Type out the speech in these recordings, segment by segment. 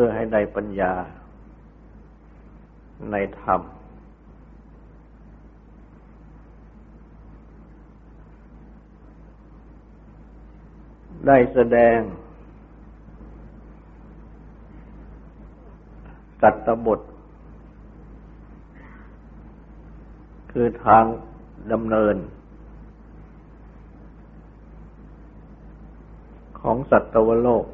พื่อให้ได้ปัญญาในธรรม ได้แสดงสัตตบท คือทางดำเนิน ของสัตวโลก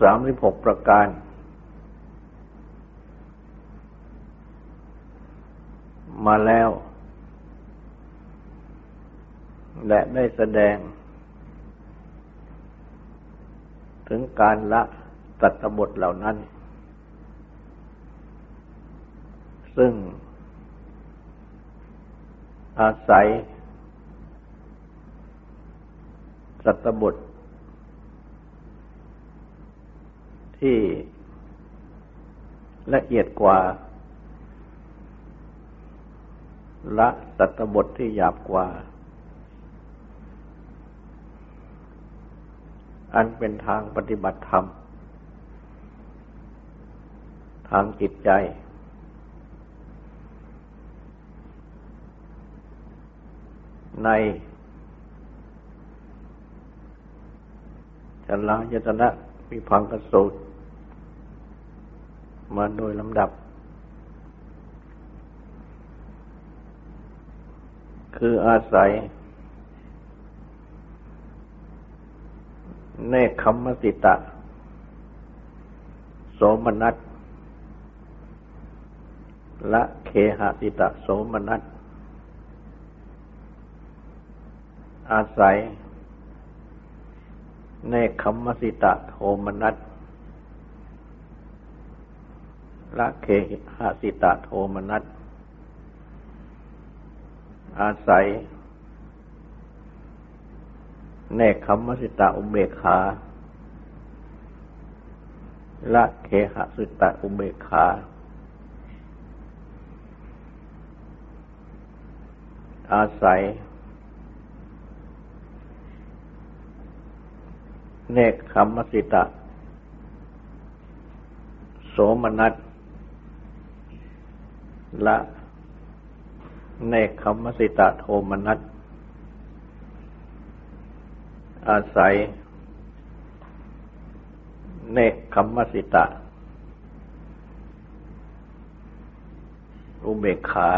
สามสิบหกประการ มาแล้ว และได้แสดง ถึงการละตัตบทเหล่านั้น ซึ่งอาศัยสัตบท ที่ละเอียดกว่า ละสัตบทที่หยาบกว่า อันเป็นทางปฏิบัติธรรม ทางจิตใจ ในชลายตนะวิพังกสูตร มาโดยลำดับ คืออาศัย เนคขมมติตะ โสมนัสและเคหติตะโสมนัสอาศัย เนคขมมสิตะโทมนัส ละเคหสิตะโทมนัสอาศัย เนคขมสิตะอุเบกขาละเคหสิตะอุเบกขาอาศัย เนคขมสิตะ โสมนัส ละเนคขมสิตะโทมนัสอาศัย เนคขมสิตะ อุเบกขา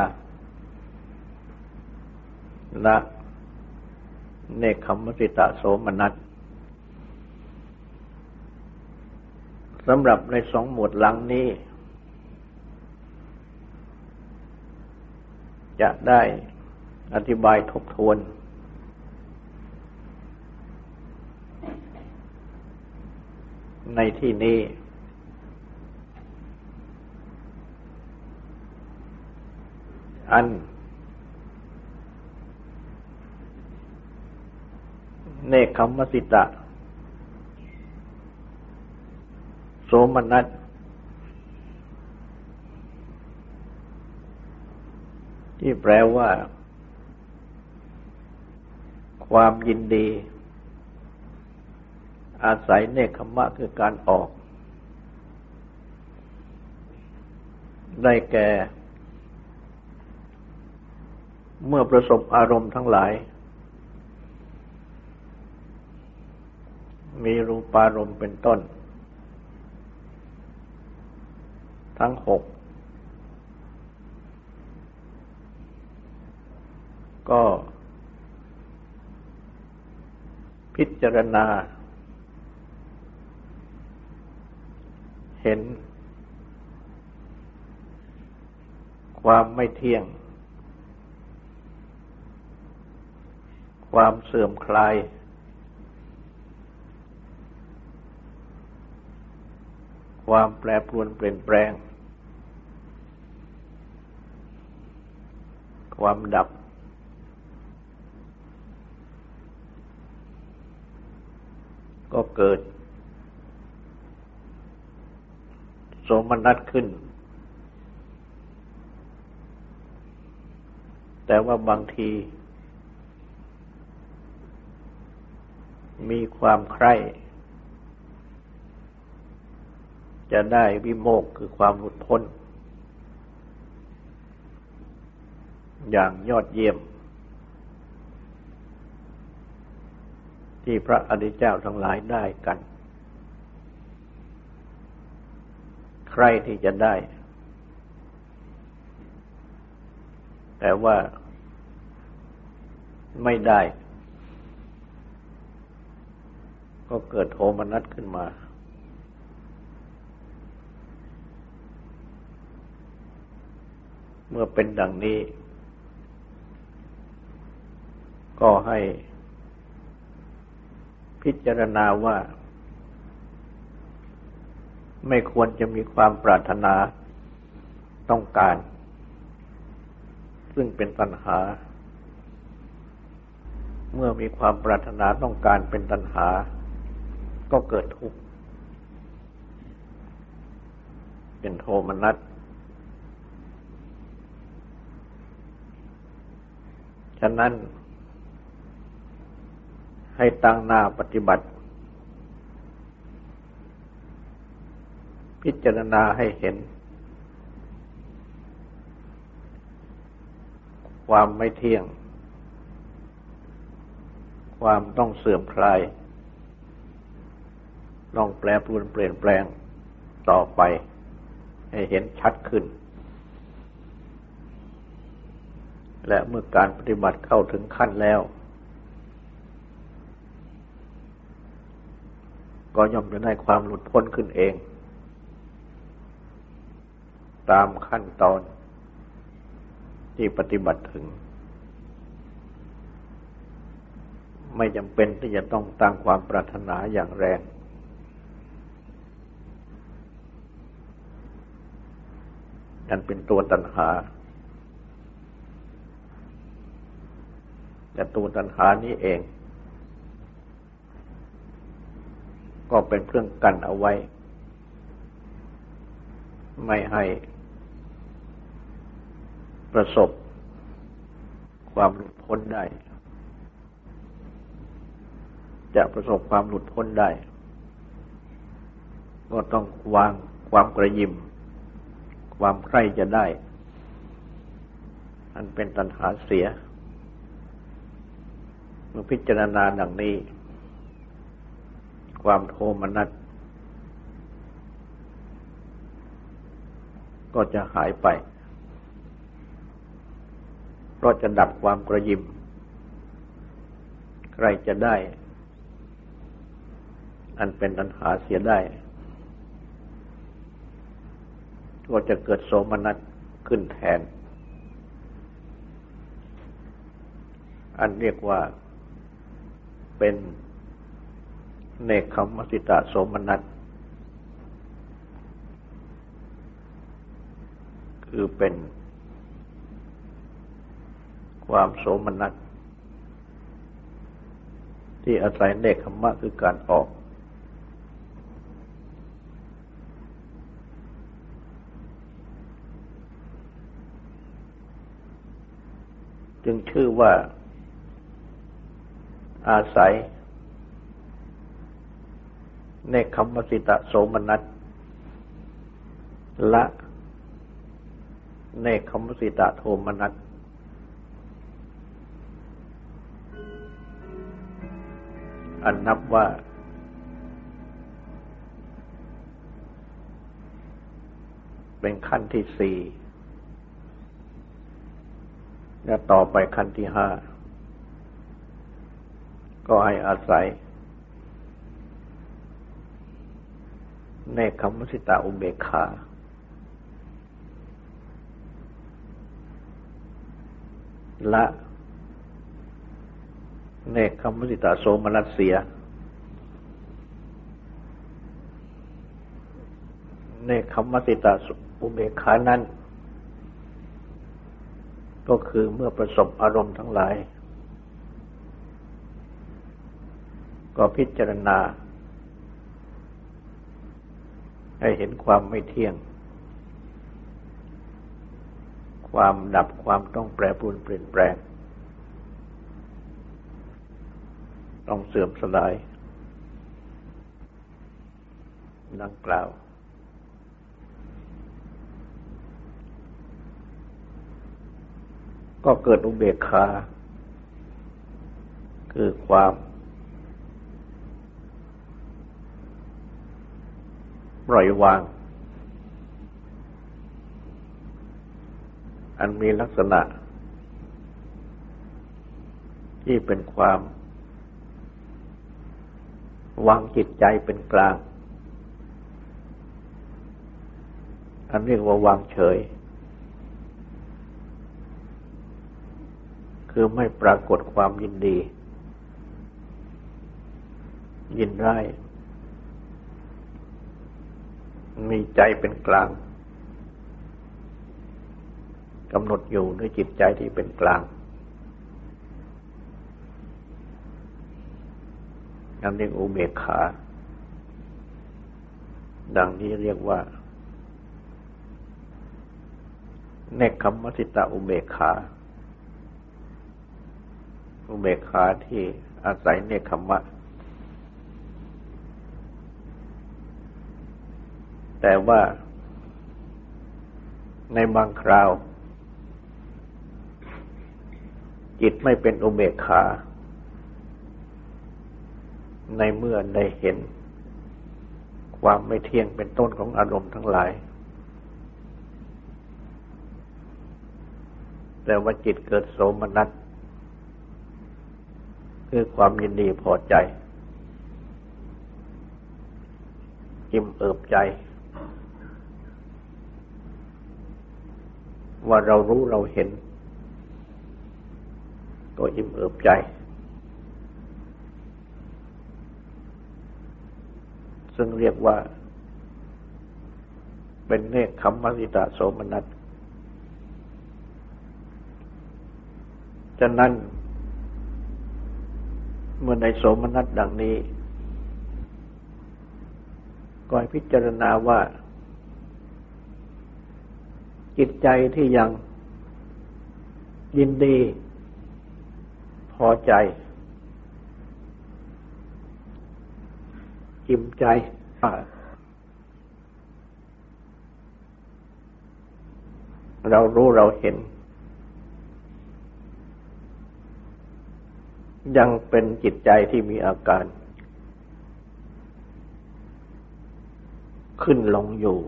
ละเนคขมสิตะโสมนัสสำหรับในสองหมวดหลังนี้ จะได้อธิบายทบทวน ในที่นี้อัน เนคขมสิตะ โสมนัส ที่แปลว่า ความยินดี อาศัยเนคขมะคือการออก ได้แก่ เมื่อประสบอารมณ์ทั้งหลาย มีรูปารมณ์เป็นต้น ทั้งหก ก็ พิจารณา เห็น ความไม่เที่ยง ความเสื่อมคลาย ความแปรปรวนเปลี่ยนแปลงความดับ ก็ เกิด สมนัสขึ้น แต่ว่าบางที มีความใคร่ จะได้วิโมกคือความหลุดพ้น อย่างยอดเยี่ยม ที่พระอริยเจ้าทั้งหลายได้กัน ใครที่จะได้ แต่ว่าไม่ได้ ก็เกิดโทมนัสขึ้นมา เมื่อเป็นดังนี้ ก็ให้ พิจารณาว่า ไม่ควรจะมีความปรารถนาต้องการ ซึ่งเป็นตัณหา เมื่อมีความปรารถนาต้องการเป็นตัณหา ก็เกิดทุกข์เป็นโทมนัสฉะนั้น ให้ตั้งหน้าปฏิบัติ พิจารณาให้เห็น ความไม่เที่ยง ความต้องเสื่อมคลายต้องแปรปรวนเปลี่ยนแปลงต่อไป ให้เห็นชัดขึ้น และเมื่อการปฏิบัติเข้าถึงขั้นแล้ว ก็ย่อมจะได้ความหลุดพ้นขึ้นเอง ตามขั้นตอนที่ปฏิบัติถึง ไม่จำเป็นที่จะต้องตั้งความปรารถนาอย่างแรง นั่นเป็นตัวตัณหา แต่ตัวตัณหานี้เอง ก็เป็นเครื่องกันเอาไว้ ไม่ให้ประสบความหลุดพ้นได้ จะประสบความหลุดพ้นได้ ก็ต้องวางความกระยิม ความใคร่จะได้ อันเป็นตัณหาเสียมื่อพิจารณาดังนี้ ความโทมนัสก็จะหายไป เพราะจะดับความกระยิม ใครจะได้ อันเป็นตัญหาเสียได้ ก็จะเกิดโสมนัสขึ้นแทน อันเรียกว่าเป็น เนคขมสิตาโสมนัสคือเป็นความโสมนัสที่อาศัยเนคขมะคือการออก จึงชื่อว่าอาศัย เนคขมสิตะโสมนัสละเนคขมสิตะโทมนัสอันนับว่า เป็นขั้นที่สี่และต่อไปขั้นที่ห้า ก็ให้อาศัย ในคำมสิตาอุเบกขาละในคำมสิตาโสมนัสเสียในคำมสิตาอุเบกขานั้น ก็คือเมื่อประสบอารมณ์ทั้งหลาย ก็พิจารณา ให้เห็นความไม่เที่ยง ความดับความต้องแปรปรวนเปลี่ยนแปลง ต้องเสื่อมสลายดังกล่าว ก็เกิดอุเบกขา คือความ ปล่อยวาง อันมีลักษณะ ที่เป็นความ วางจิตใจเป็นกลาง อันเรียกว่าวางเฉย คือไม่ปรากฏความยินดี ยินร้าย มีใจเป็นกลางกำหนดอยู่ด้วยจิตใจที่เป็นกลางนั่นเรียกอุเบกขา ดังนี้เรียกว่า เนคขมมสิตาอุเบกขา อุเบกขาที่อาศัยเนคขมะ แต่ว่าในบางคราว จิตไม่เป็นอุเบกขา ในเมื่อได้เห็น ความไม่เที่ยงเป็นต้นของอารมณ์ทั้งหลาย แต่ว่าจิตเกิดโสมนัสคือความยินดีพอใจ อิ่มเอิบใจ ว่าเรารู้เราเห็น ก็อิ่มเอิบใจ ซึ่งเรียกว่า เป็นเนคขมมสิตาโสมนัสฉะนั้น เมื่อในโสมนัสดังนี้ก็ให้พิจารณาว่า จิตใจที่ยังยินดี พอใจ อิ่มใจ เรารู้เราเห็น ยังเป็นจิตใจที่มีอาการ ขึ้นลงอยู่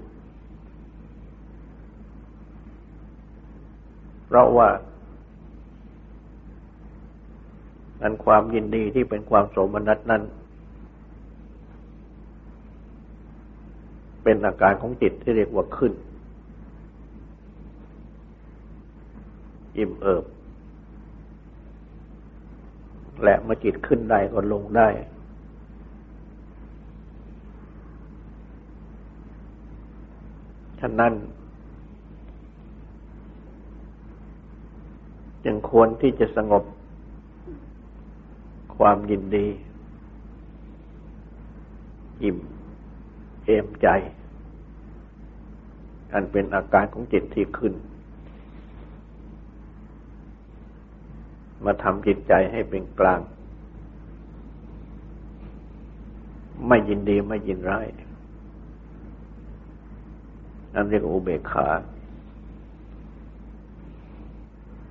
เพราะว่าอันความยินดีที่เป็นความโสมนัสนั้น เป็นอาการของจิตที่เรียกว่าขึ้น อิ่มเอิบ และเมื่อจิตขึ้นได้ก็ลงได้ ฉะนั้น จึงควรที่จะสงบความยินดีอิ่มเอมใจ อันเป็นอาการของจิตที่ขึ้น มาทำจิตใจให้เป็นกลาง ไม่ยินดีไม่ยินร้ายนั่นเรียกอุเบกขา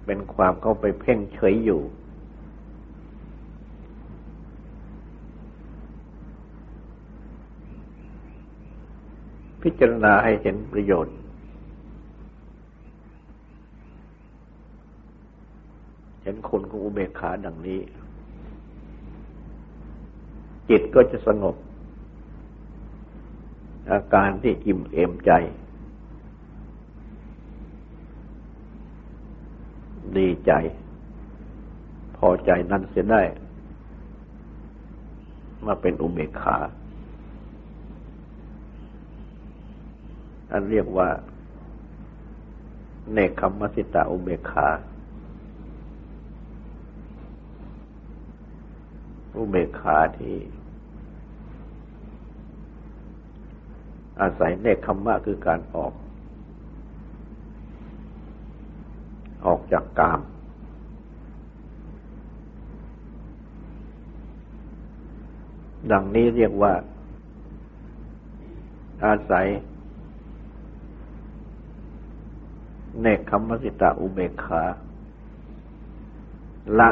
เป็นความเข้าไปเพ่งเฉยอยู่ พิจารณาให้เห็นประโยชน์ เห็นคนของอุเบกขาดังนี้ จิตก็จะสงบ อาการที่อิ่มเอมใจ ดีใจ พอใจนั้นเสียได้ มาเป็นอุเบกขา อันเรียกว่าเนคขมัสิตาอุเบกขา อุเบกขาที่ อาศัยเนคขมมะคือการออก ออก จากกาม ดังนี้เรียกว่า อาศัยเนคขมสิตาอุเบกขาละ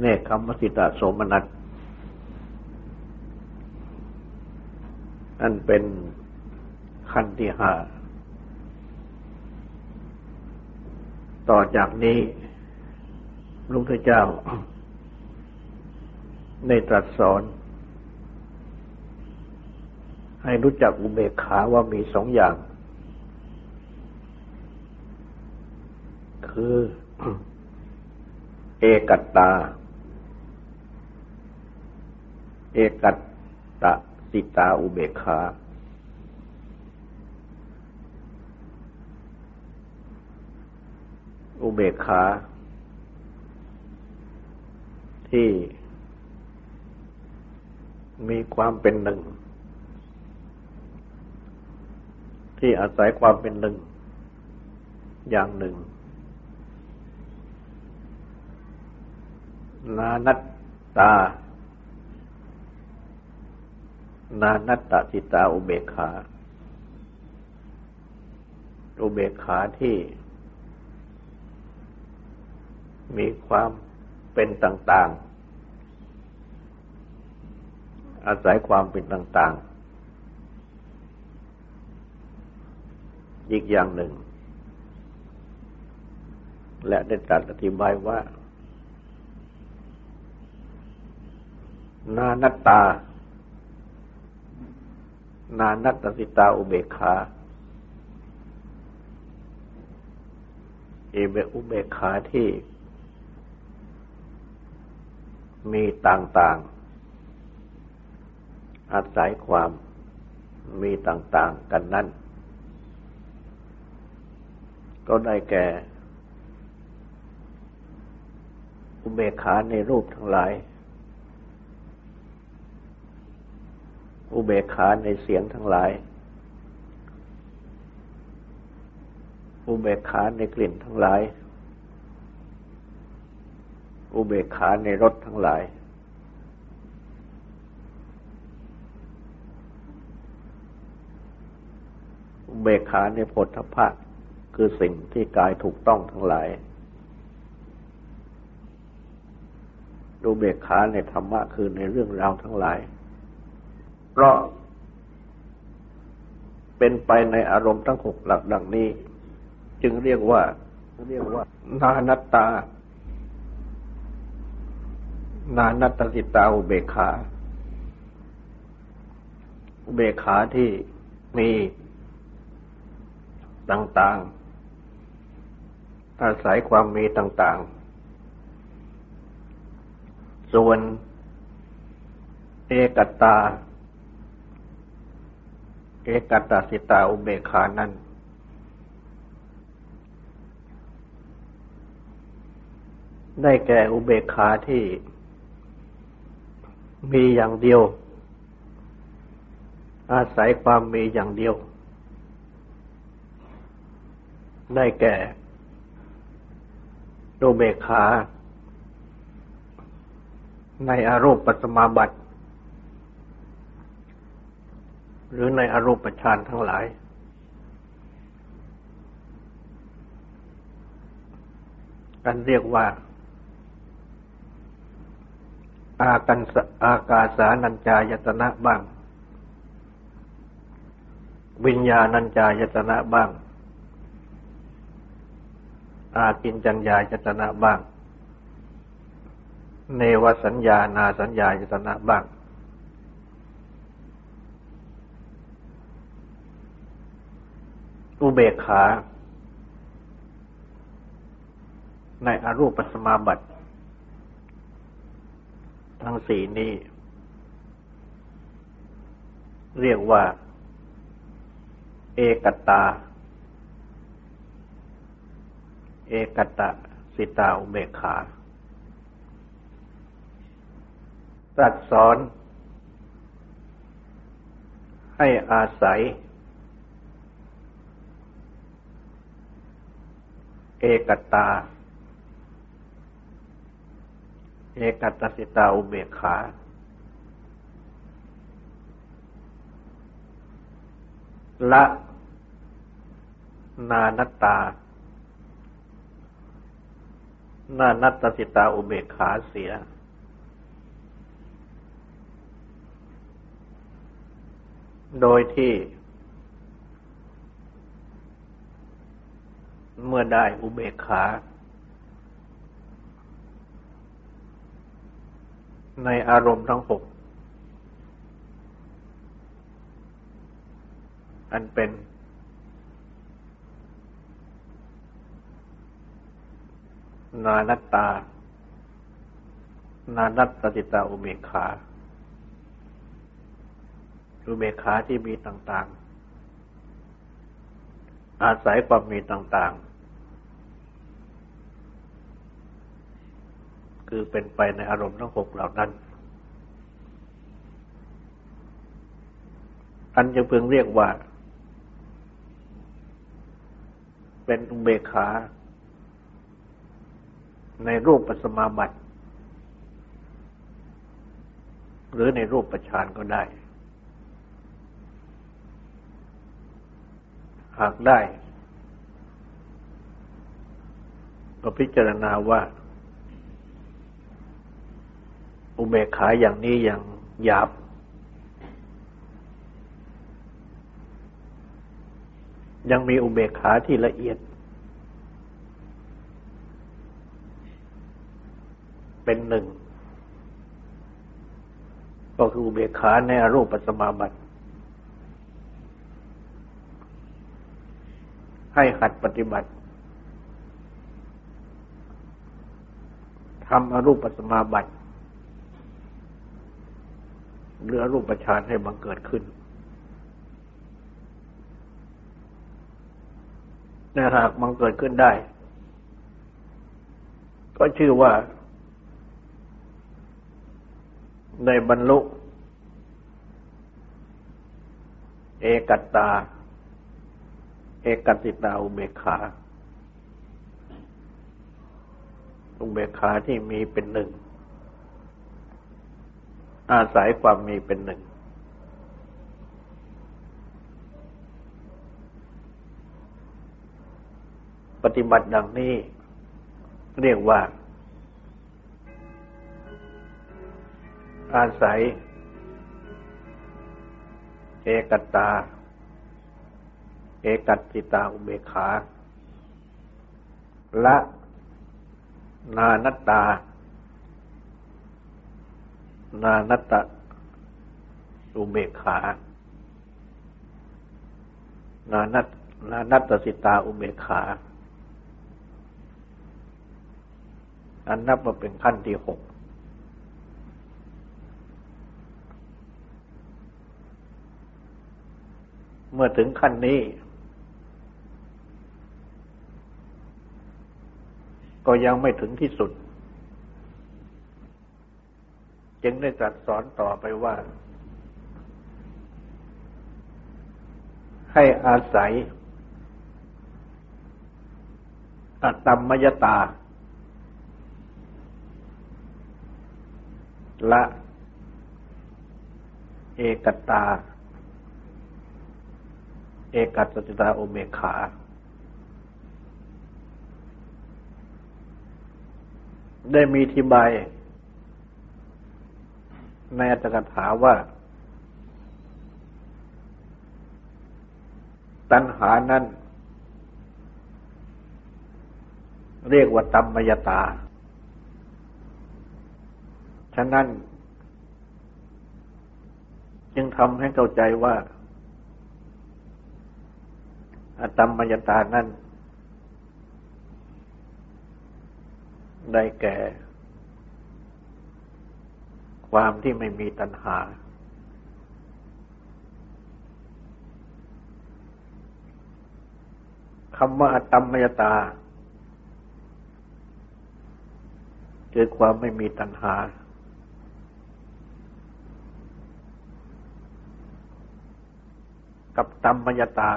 เนคขมสิตาโสมนัสอันเป็นขั้นที่ห้า ต่อจากนี้ลุงพระเจ้าในตรัสสอน ให้รู้จักอุเบกขาว่ามีสองอย่าง คือ เอกัตตา เอกัตตะสิตาอุเบกขา อุเบกขา ที่มีความเป็นหนึ่ง ที่อาศัยความเป็นหนึ่ง อย่างหนึ่ง นานัตตา นานัตตจิตาอุเบกขา อุเบกขาที่ มีความเป็นต่างๆ อาศัยความเป็นต่างๆ อีกอย่างหนึ่ง และได้ตรัสอธิบายว่า นานัตตา นานัตติตาอุเบกขาเอเบอุเบกขาที่ มีต่างๆ อาศัยความมีต่างๆกันนั้น ก็ได้แก่ อุเบกขาในรูปทั้งหลาย อุเบกขาในเสียงทั้งหลาย อุเบกขาในกลิ่นทั้งหลาย อุเบกขาในรสทั้งหลาย อุเบกขาในผลทพะคือสิ่งที่กายถูกต้องทั้งหลายดูเบกขาในธรรมะคือในเรื่องราวทั้งหลาย เพราะ เป็นไปในอารมณ์ทั้งหกหลักดังนี้ จึงเรียกว่า เรียกว่า นานัตตา นานัตติตาอุเบกขา อุเบกขาที่มีต่างๆ อาศัยความมีต่างๆ ส่วนเอกตา เอกตาสิตาอุเบกขานั้น ได้แก่อุเบกขาที่ มีอย่างเดียว อาศัยความมีอย่างเดียว ได้แก่โดเบกขา ในอารมณ์ปัสมาบัติ หรือในอารมณ์ปัจฌานทั้งหลาย กันเรียกว่า อากันอากาสานัญจายตนะบ้าง วิญญาณัญจายตนะบ้าง อากินจัญญาจตนะบ้าง เนวสัญญานาสัญญาจตนะบ้าง อุเบกขา ในอรูปสมาบัติ ทั้งสี่นี้ เรียกว่า เอกตา เอกตะสิตาอุเบกขาตรัสสอน ให้อาศัย เอกตา เอกตสิตาอุเบกขา ละนานัตา นานัตสิตาอุเบกขาเสีย โดยที่ เมื่อได้อุเบกขา ในอารมณ์ทั้งหก อันเป็นนานัตตา นานัตติตาอุเบกขา อุเบกขาที่มีต่าง ๆ อาศัยความมีต่าง ๆ คือเป็นไปในอารมณ์ทั้งหกเหล่านั้นอันจะพึงเรียกว่า เป็นอุเบกขา ในรูปปัสมาบัติ หรือในรูปประชานก็ได้ หากได้ ก็พิจารณาว่า อุเบกขาอย่างนี้อย่างหยาบ ยังมีอุเบกขาที่ละเอียด เป็นหนึ่ง ก็คืออุเบกขาในอรูปปัสมาบัติ ให้หัดปฏิบัติทำอรูปปัสมาบัติ หรืออรูปฌานให้บังเกิดขึ้นแต่หากบังเกิดขึ้นได้ ก็ชื่อว่าในบรรลุ เอกัตตา เอกัติตาอุเบกขาอุเบกขาที่มีเป็นหนึ่ง อาศัยความมีเป็นหนึ่ง ปฏิบัติดังนี้ เรียกว่า อาศัย เอกตา เอกัติตาอุเบขา ละ นานัตตา นานัตตอุเบกขา นานัตนานัตสิตาอุเบกขา อันนับมาเป็นขั้นที่หก เมื่อถึงขั้นนี้ ก็ยังไม่ถึงที่สุด จึงได้ตรัสสอนต่อไปว่า ให้อาศัยอัตตมยตา ละเอกตา เอกัสติตาโอเมขา ได้มีทิบาย ในอัตถกถาว่า ตัณหานั้น เรียกว่าตัมมยตา ฉะนั้น จึงทำให้เข้าใจว่าอตัมมยตานั้น ได้แก่ ความที่ไม่มีตัณหา คำว่าอตัมมยตา คือความไม่มีตัณหา กับตัมมยตา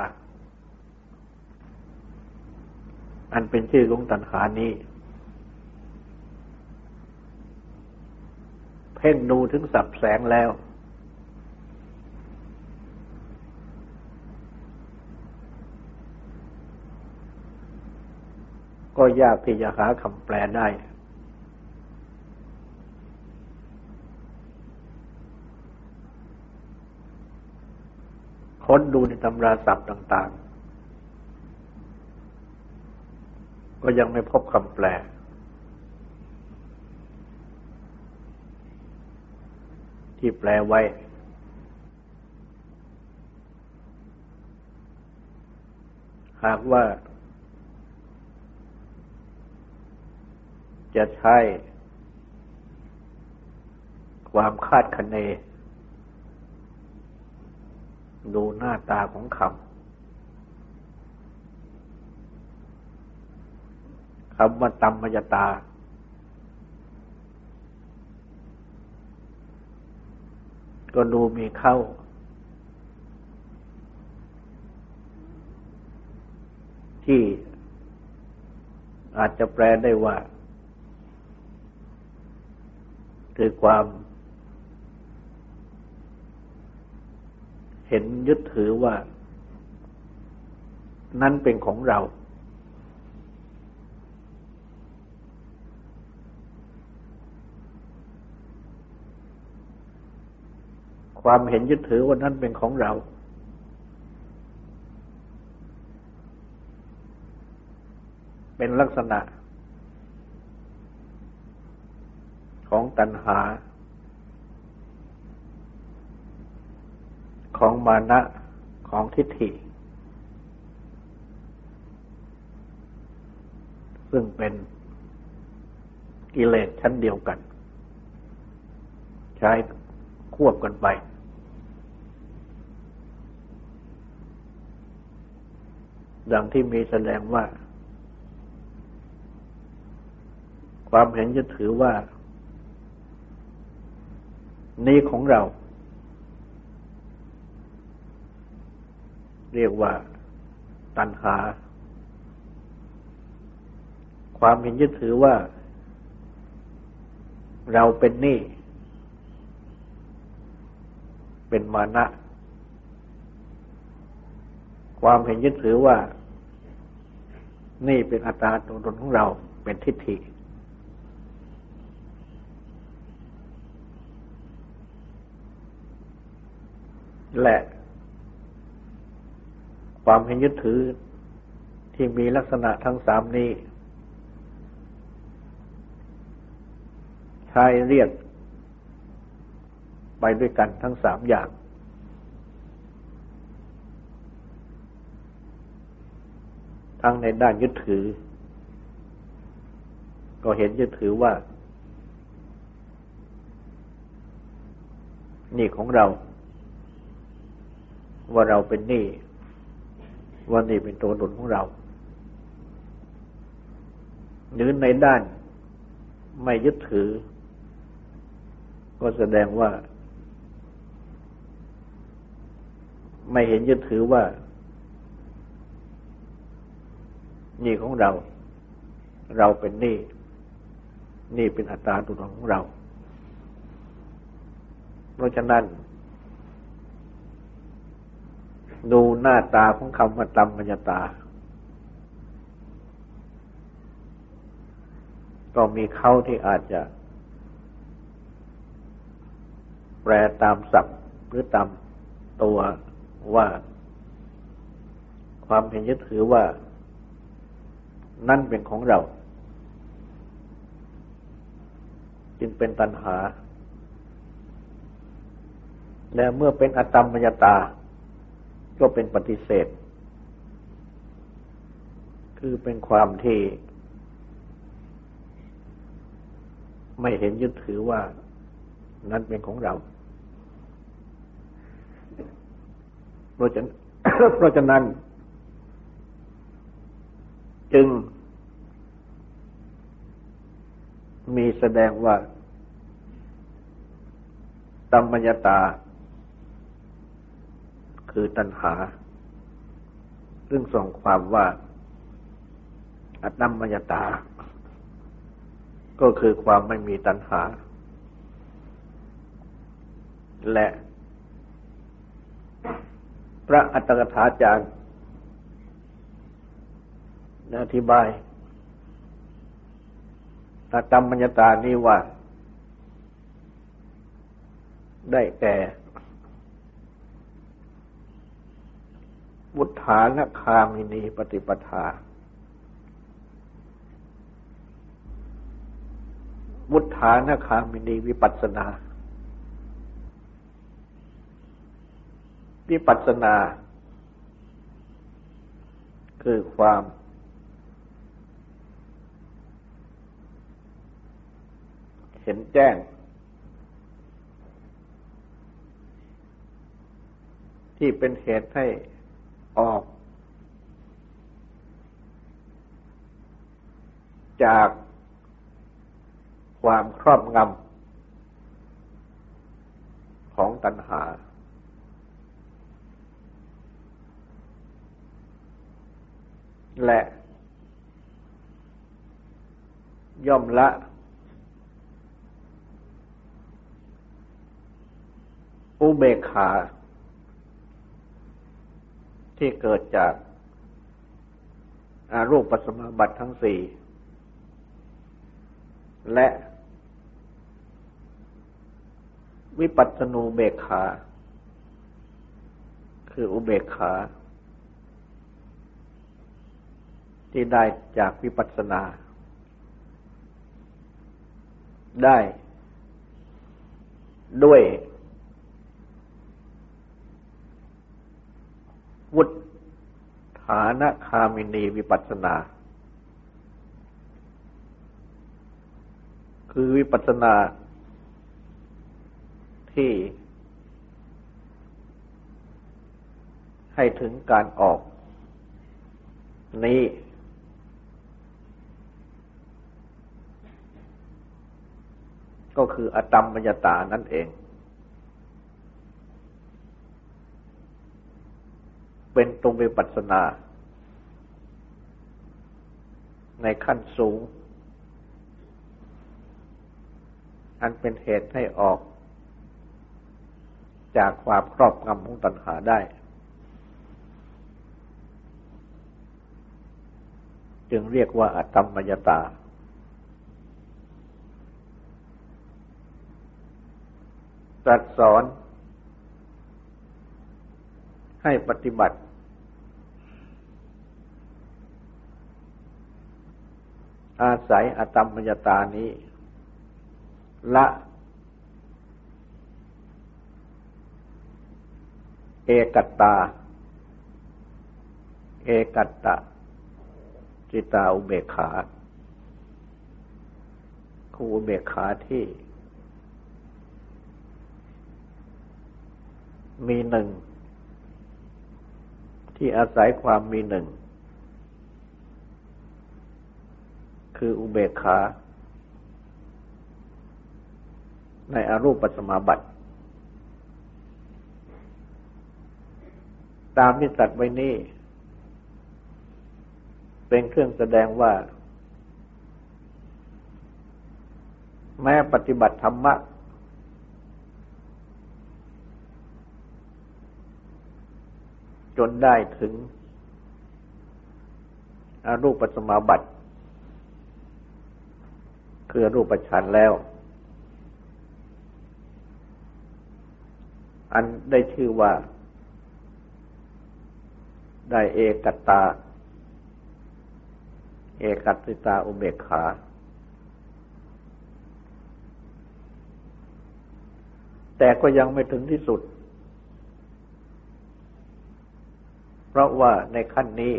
อันเป็นชื่อของตัณหานี้ เพ่งดูถึงสับแสงแล้ว ก็ยากที่จะหาคำแปลได้ ค้นดูในตำราศัพท์ต่าง ๆ ก็ยังไม่พบคำแปล ที่แปลไว้ หากว่า จะใช้ความคาดคะเน ดูหน้าตาของคำคำว่าตัมมยตา ก็ดูมีเข้า ที่อาจจะแปลได้ว่า คือความ เห็นยึดถือว่า นั้นเป็นของเรา ความเห็นยึดถือว่านั้นเป็นของเรา เป็นลักษณะ ของตัณหา ของมานะของทิฏฐิ ซึ่งเป็นกิเลสชั้นเดียวกัน ใช้ควบกันไป ดังที่มีแสดงว่า ความเห็นจะถือว่า นี้ของเรา เรียกว่า ตัณหา ความเห็นยึดถือว่า เราเป็นนี่เป็นมานะ ความเห็นยึดถือว่า นี่เป็นอัตตาตัวตนของเราเป็นทิฏฐิ และ ความเห็นยึดถือที่มีลักษณะทั้งสามนี้ใช้เรียกไปด้วยกันทั้งสามอย่าง ทั้งในด้านยึดถือ ก็เห็นยึดถือว่า นี่ของเรา ว่าเราเป็นนี่ว่านี่เป็นตัวตนของเรา หรือในด้านไม่ยึดถือ ก็แสดงว่า ไม่เห็นยึดถือว่า นี่ของเรา เราเป็นนี่นี่เป็นอัตตาตัวตนของเรา เพราะฉะนั้น ดูหน้าตาของคำว่าตัมมัญตา ก็มีเขาที่อาจจะ แปลตามศัพท์หรือตามตัวว่า ความเห็นยึดถือว่า นั่นเป็นของเรา จึงเป็นตัณหา และเมื่อเป็นอตมมยตา ก็เป็นปฏิเสธ คือเป็นความที่ไม่เห็นยึดถือว่านั่นเป็นของเรา เพราะฉะนั้น จึง มีแสดงว่าตัมมยตา คือตัณหา ซึ่งส่งความว่าอตัมมยตา ก็คือความไม่มีตัณหา และ พระอัตถกถาจารย์ อธิบายตากรรมมัญญตานี้ว่า ได้แก่วุฒานคามินีปฏิปทา วุฒานคามินีวิปัสนา วิปัสนา คือความ ห็นแจ้ง ที่เป็นเหตุให้ออก จากความครอบงำของตัณหา และย่อมละ อุเบกขา ที่เกิดจากอารูปปัสมาบัติทั้งสี่ และวิปัสสนูเบกขา คืออุเบกขา ที่ได้จากวิปัสสนา ได้ด้วย วุฒฐานคามินีวิปัสนา คือวิปัสสนา ที่ให้ถึงการออก นี้ ก็คืออตัมมยตานั่นเอง เป็นตรงวิปัสสนา ในขั้นสูง อันเป็นเหตุให้ออกจากความครอบงำของตัณหาได้ จึงเรียกว่าอตัมมยตา ตรัสสอนให้ปฏิบัติ อาศัยอตมมยตานี้ ละเอกัตตา เอกัตตะ จิตาอุเบกขาคูอุเบกขาที่ มีหนึ่ง ที่อาศัยความมีหนึ่ง คืออุเบกขา ในอรูปสมาบัติ ตามที่ตัดไว้นี้ เป็นเครื่องแสดงว่า แม้ปฏิบัติธรรมะจนได้ถึงอรูปสมาบัติ คือรูปฌานแล้ว อันได้ชื่อว่า ได้เอกตา เอกัติตาอุเบกขา แต่ก็ยังไม่ถึงที่สุด เพราะว่าในขั้นนี้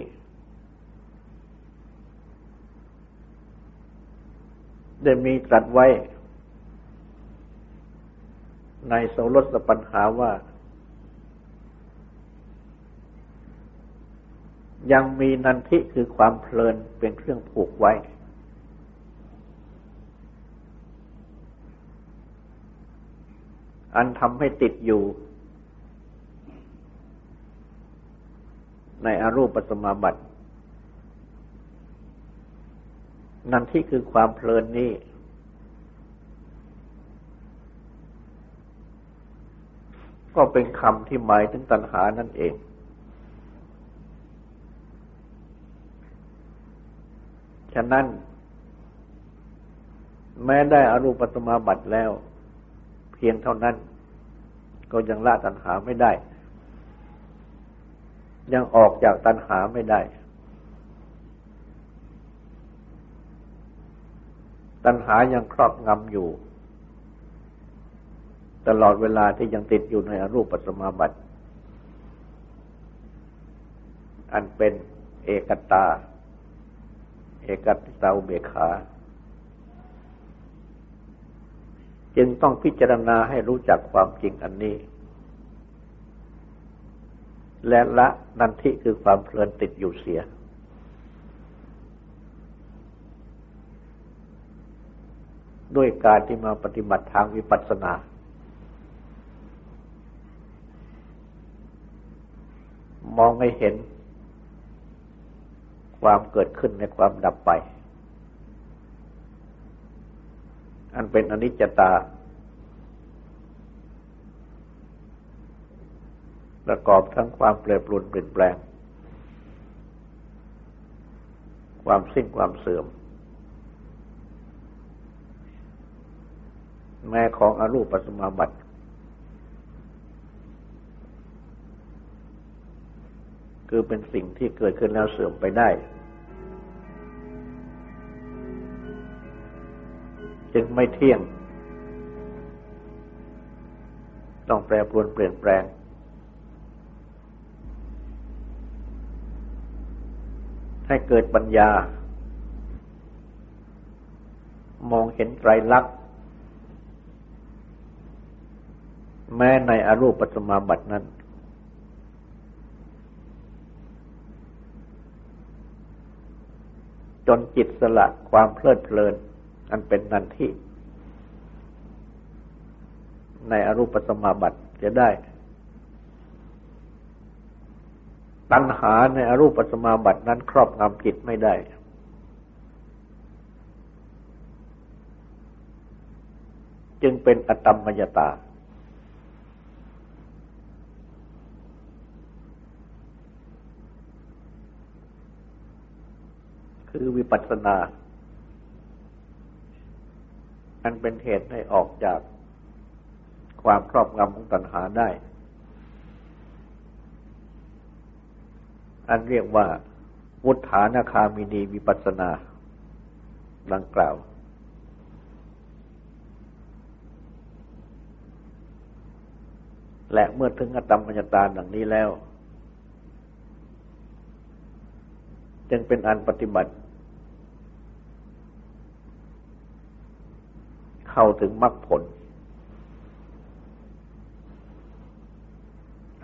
ได้มีตรัสไว้ ในโสรสปัญหาว่า ยังมีนันทิคือความเพลินเป็นเครื่องผูกไว้ อันทำให้ติดอยู่ ในอรูปสมาบัติ นั่นที่คือความเพลินนี้ ก็เป็นคำที่หมายถึงตัณหานั่นเอง ฉะนั้น แม้ได้อรูปสมาบัติแล้ว เพียงเท่านั้น ก็ยังละตัณหาไม่ได้ ยังออกจากตัณหาไม่ได้ ตัณหายังครอบงำอยู่ ตลอดเวลาที่ยังติดอยู่ในอรูปสมาบัติ อันเป็นเอกตา เอกติตาอุเบขา จึงต้องพิจารณาให้รู้จักความจริงอันนี้ และละนันทิคือความเพลินติดอยู่เสีย ด้วยการที่มาปฏิบัติทางวิปัสสนา มองให้เห็น ความเกิดขึ้นในความดับไป อันเป็นอนิจจตา ประกอบทั้งความเปลี่ยนปลุนเปลี่ยนแปลง ความสิ้นความเสื่อม แม้ของอรูปสมาบัติ คือเป็นสิ่งที่เกิดขึ้นแล้วเสื่อมไปได้ จึงไม่เที่ยง ต้องแปรปรวนเปลี่ยนแปลง ให้เกิดปัญญามองเห็นไตรลักษณ์ แม้ในอรูปปัสมาบัตินั้น จนจิตสละความเพลิดเพลิน อันเป็นนันที่ ในอรูปสมาบัติจะได้ ตัณหาในอรูปสมาบัตินั้นครอบงำจิตไม่ได้จึงเป็นอตมมยตา คือวิปัสสนา อันเป็นเหตุให้ออกจากความครอบงำของตัณหาได้ อันเรียกว่า วุฒานาคามินีวิปัสนา ดังกล่าว และเมื่อถึงอตมมัญตาดังนี้แล้ว จึงเป็นอันปฏิบัติ เข้าถึงมรรคผล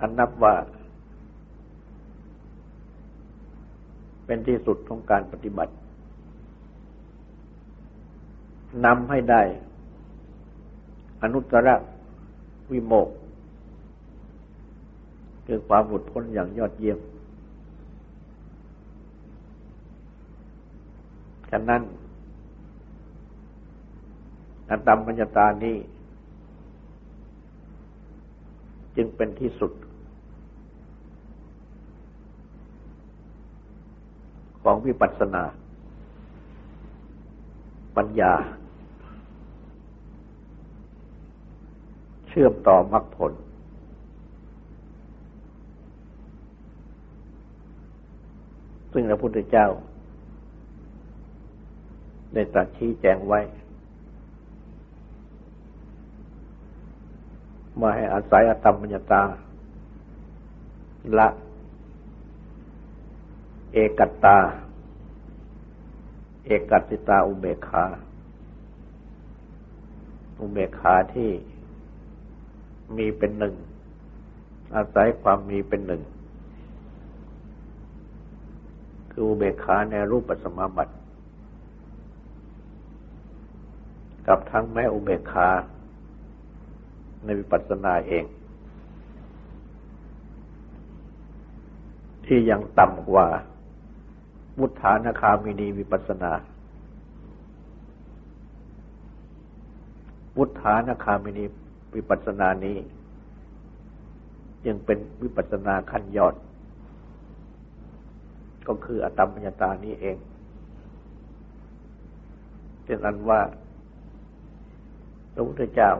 อันนับว่า เป็นที่สุดของการปฏิบัตินำให้ได้ อนุตตรวิโมกคือความหลุดพ้นอย่างยอดเยี่ยม ฉะนั้น อันตตมัญญตานี้ จึงเป็นที่สุด ของวิปัสสนา ปัญญา เชื่อมต่อมรรคผล ซึ่งพระพุทธเจ้า ได้ตรัสชี้แจงไว้ มาให้อาศัยอตมมัญตา ละ เอกัตตา เอกัติตาอุเบกขา อุเบกขาที่มีเป็นหนึ่ง อาศัยความมีเป็นหนึ่ง คืออุเบกขาในรูปปัสมาบัติ กับทั้งแม้อุเบกขา ในวิปัสสนาเอง ที่ยังต่ำกว่ามุทานาคามินีวิปัสสนาวุฒานาคามินีวิปัสสนานี้ ยังเป็นวิปัสสนาขั้นยอด ก็คืออตมมญตานี้เองเป็นอันว่าพระพุทธเจ้า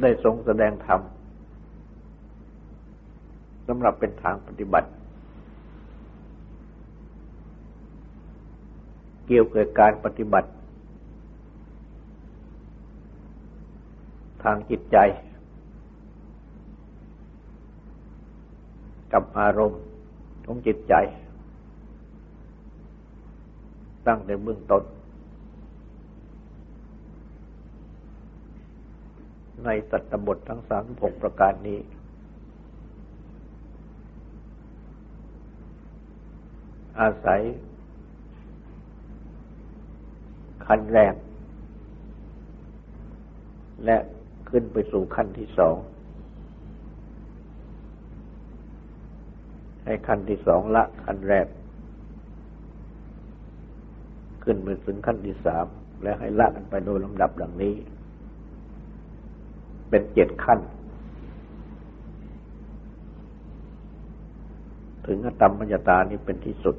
ได้ทรงแสดงธรรมสำหรับเป็นทางปฏิบัติ เกี่ยวกับการปฏิบัติ ทางจิตใจ กับอารมณ์ของจิตใจ ตั้งในเบื้องต้น ในสัตบททั้งสามหกประการนี้ อาศัยขั้นแรก และขึ้นไปสู่ขั้นที่สองให้ขั้นที่สองละขั้นแรก ขึ้นไปถึงขั้นที่สามและให้ละกันไปโดยลำดับดังนี้ เป็นเจ็ดขั้น ถึงอตมปัญตานี้เป็นที่สุด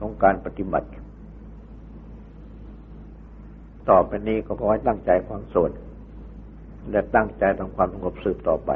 ของการปฏิบัติ ต่อไปนี้ก็ขอให้ตั้งใจความสวดและตั้งใจทำความสงบสืบต่อไป